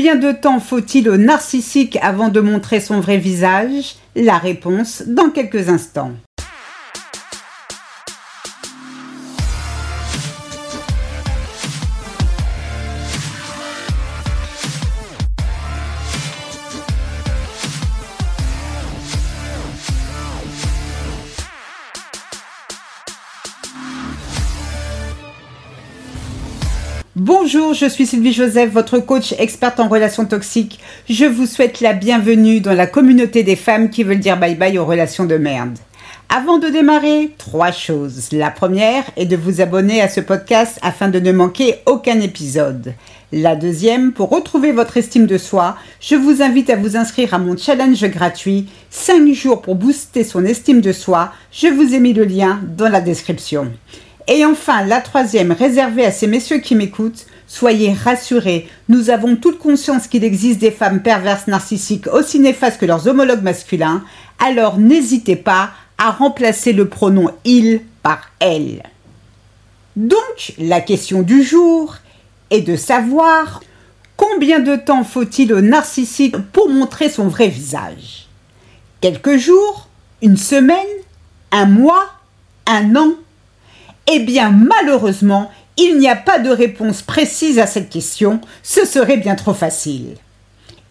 Combien de temps faut-il au narcissique avant de montrer son vrai visage? La réponse dans quelques instants. Bonjour, je suis Sylvie Joseph, votre coach experte en relations toxiques. Je vous souhaite la bienvenue dans la communauté des femmes qui veulent dire bye bye aux relations de merde. Avant de démarrer, trois choses. La première est de vous abonner à ce podcast afin de ne manquer aucun épisode. La deuxième, pour retrouver votre estime de soi, je vous invite à vous inscrire à mon challenge gratuit 5 jours pour booster son estime de soi. Je vous ai mis le lien dans la description. Et enfin, la troisième, réservée à ces messieurs qui m'écoutent, soyez rassurés, nous avons toute conscience qu'il existe des femmes perverses narcissiques aussi néfastes que leurs homologues masculins, alors n'hésitez pas à remplacer le pronom il par elle. Donc, la question du jour est de savoir combien de temps faut-il au narcissique pour montrer son vrai visage? Quelques jours Une semaine Un mois Un an? Eh bien, malheureusement, il n'y a pas de réponse précise à cette question, ce serait bien trop facile.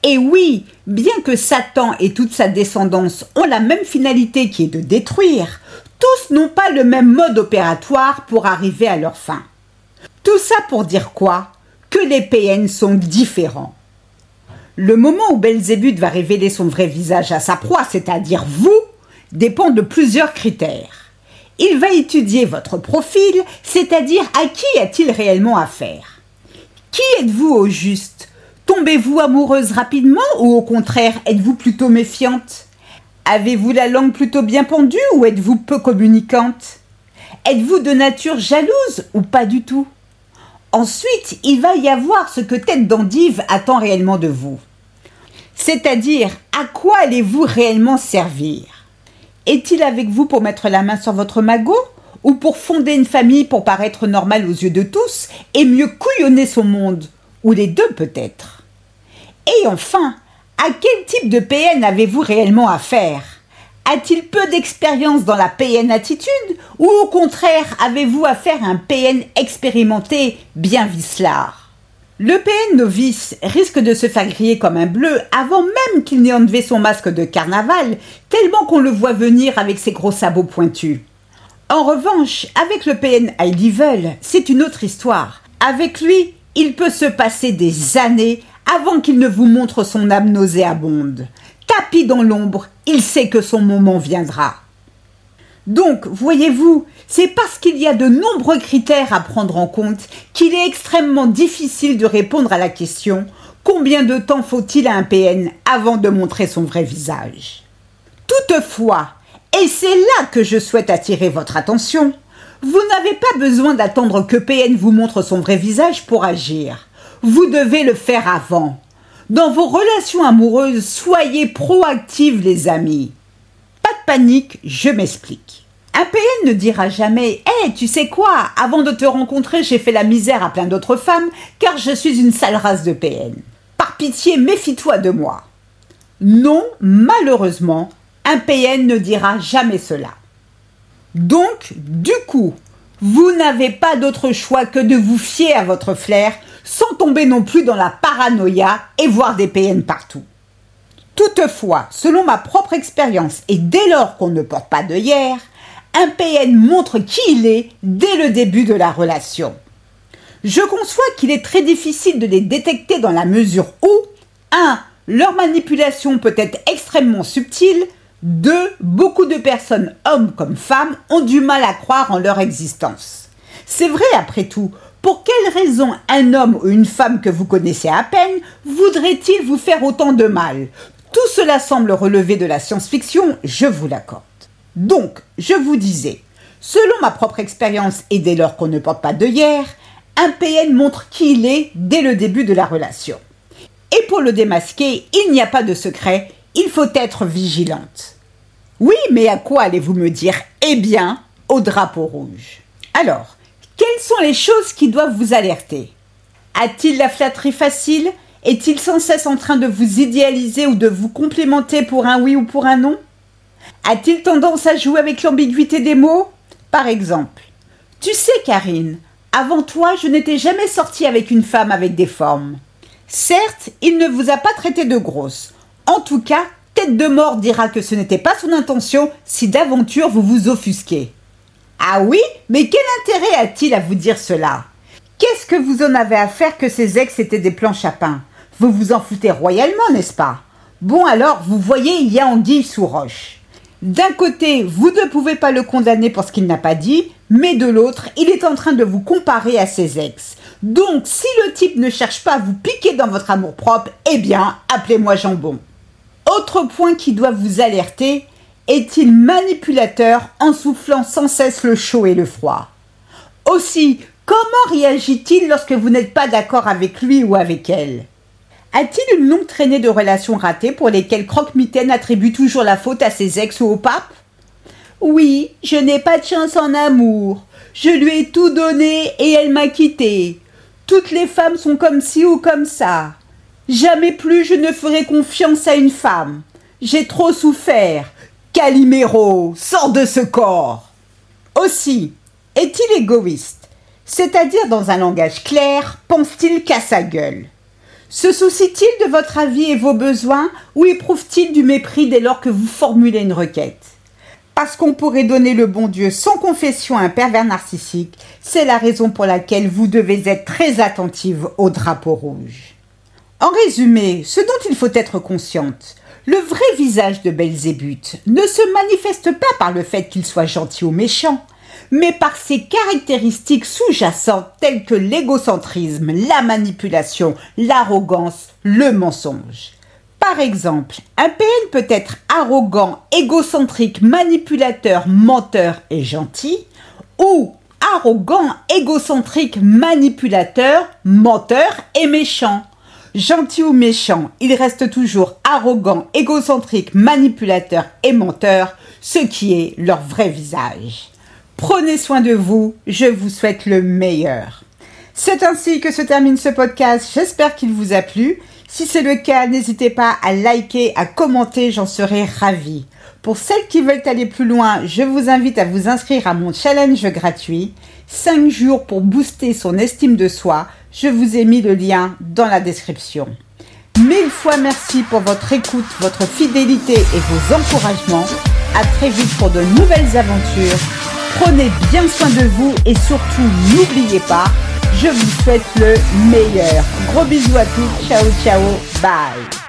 Et oui, bien que Satan et toute sa descendance ont la même finalité qui est de détruire, tous n'ont pas le même mode opératoire pour arriver à leur fin. Tout ça pour dire quoi? Que les PN sont différents. Le moment où Belzébuth va révéler son vrai visage à sa proie, c'est-à-dire vous, dépend de plusieurs critères. Il va étudier votre profil, c'est-à-dire à qui a-t-il réellement affaire? Qui êtes-vous au juste? Tombez-vous amoureuse rapidement ou au contraire êtes-vous plutôt méfiante? Avez-vous la langue plutôt bien pendue ou êtes-vous peu communicante? Êtes-vous de nature jalouse ou pas du tout? Ensuite, il va y avoir ce que tête d'endive attend réellement de vous. C'est-à-dire, à quoi allez-vous réellement servir? Est-il avec vous pour mettre la main sur votre magot ou pour fonder une famille pour paraître normal aux yeux de tous et mieux couillonner son monde Ou les deux peut-être? Et enfin, à quel type de PN avez-vous réellement affaire? A-t-il peu d'expérience dans la PN attitude ou au contraire avez-vous affaire à un PN expérimenté bien vicelard? Le PN novice risque de se faire griller comme un bleu avant même qu'il n'ait enlevé son masque de carnaval, tellement qu'on le voit venir avec ses gros sabots pointus. En revanche, avec le PN high level, c'est une autre histoire. Avec lui, il peut se passer des années avant qu'il ne vous montre son âme nauséabonde. Tapis dans l'ombre, il sait que son moment viendra. Donc, voyez-vous, c'est parce qu'il y a de nombreux critères à prendre en compte qu'il est extrêmement difficile de répondre à la question combien de temps faut-il à un PN avant de montrer son vrai visage? Toutefois, et c'est là que je souhaite attirer votre attention, vous n'avez pas besoin d'attendre que PN vous montre son vrai visage pour agir. Vous devez le faire avant. Dans vos relations amoureuses, soyez proactives les amis. Panique, je m'explique. Un PN ne dira jamais Hé, tu sais quoi Avant de te rencontrer, j'ai fait la misère à plein d'autres femmes, car je suis une sale race de PN. Par pitié, méfie-toi de moi. Non, malheureusement, un PN ne dira jamais cela. Donc, du coup, vous n'avez pas d'autre choix que de vous fier à votre flair sans tomber non plus dans la paranoïa et voir des PN partout. Toutefois, selon ma propre expérience et dès lors qu'on ne porte pas de hier, un PN montre qui il est dès le début de la relation. Je conçois qu'il est très difficile de les détecter dans la mesure où 1. Leur manipulation peut être extrêmement subtile 2. Beaucoup de personnes, hommes comme femmes, ont du mal à croire en leur existence. C'est vrai après tout, pour quelle raison un homme ou une femme que vous connaissez à peine voudrait-il vous faire autant de mal? Tout cela semble relever de la science-fiction, je vous l'accorde. Donc, je vous disais, selon ma propre expérience et dès lors qu'on ne porte pas de hier, un PN montre qui il est dès le début de la relation. Et pour le démasquer, il n'y a pas de secret, il faut être vigilante. Oui, mais à quoi allez-vous me dire Eh bien, au drapeau rouge. Alors, quelles sont les choses qui doivent vous alerter? A-t-il la flatterie facile? Est-il sans cesse en train de vous idéaliser ou de vous complémenter pour un oui ou pour un non? A-t-il tendance à jouer avec l'ambiguïté des mots? Par exemple, tu sais Karine, avant toi je n'étais jamais sortie avec une femme avec des formes. Certes, il ne vous a pas traité de grosse. En tout cas, tête de mort dira que ce n'était pas son intention si d'aventure vous vous offusquez. Ah oui? Mais quel intérêt a-t-il à vous dire cela? Qu'est-ce que vous en avez à faire que ces ex étaient des planches à Vous vous en foutez royalement, n'est-ce pas? Bon alors, vous voyez, il y a sous roche. D'un côté, vous ne pouvez pas le condamner pour ce qu'il n'a pas dit, mais de l'autre, il est en train de vous comparer à ses ex. Donc, si le type ne cherche pas à vous piquer dans votre amour-propre, eh bien, appelez-moi jambon. Autre point qui doit vous alerter, est-il manipulateur en soufflant sans cesse le chaud et le froid? Aussi, Comment réagit-il lorsque vous n'êtes pas d'accord avec lui ou avec elle? A-t-il une longue traînée de relations ratées pour lesquelles Croque-Mitaine attribue toujours la faute à ses ex ou au pape? Oui, je n'ai pas de chance en amour. Je lui ai tout donné et elle m'a quitté. Toutes les femmes sont comme ci ou comme ça. Jamais plus je ne ferai confiance à une femme. J'ai trop souffert. Calimero, sors de ce corps. Aussi, est-il égoïste? C'est-à-dire dans un langage clair, pense-t-il qu'à sa gueule? Se soucie-t-il de votre avis et vos besoins ou éprouve-t-il du mépris dès lors que vous formulez une requête? Parce qu'on pourrait donner le bon Dieu sans confession à un pervers narcissique, c'est la raison pour laquelle vous devez être très attentive au drapeau rouge. En résumé, ce dont il faut être consciente, le vrai visage de Belzébuth ne se manifeste pas par le fait qu'il soit gentil ou méchant, mais par ses caractéristiques sous-jacentes telles que l'égocentrisme, la manipulation, l'arrogance, le mensonge. Par exemple, un PN peut être arrogant, égocentrique, manipulateur, menteur et gentil, ou arrogant, égocentrique, manipulateur, menteur et méchant. Gentil ou méchant, il reste toujours arrogant, égocentrique, manipulateur et menteur, ce qui est leur vrai visage. Prenez soin de vous, je vous souhaite le meilleur. C'est ainsi que se termine ce podcast, j'espère qu'il vous a plu. Si c'est le cas, n'hésitez pas à liker, à commenter, j'en serai ravie. Pour celles qui veulent aller plus loin, je vous invite à vous inscrire à mon challenge gratuit. 5 jours pour booster son estime de soi. Je vous ai mis le lien dans la description. Mille fois merci pour votre écoute, votre fidélité et vos encouragements. À très vite pour de nouvelles aventures Prenez bien soin de vous et surtout n'oubliez pas, je vous souhaite le meilleur. Gros bisous à tous. Ciao ciao. Bye.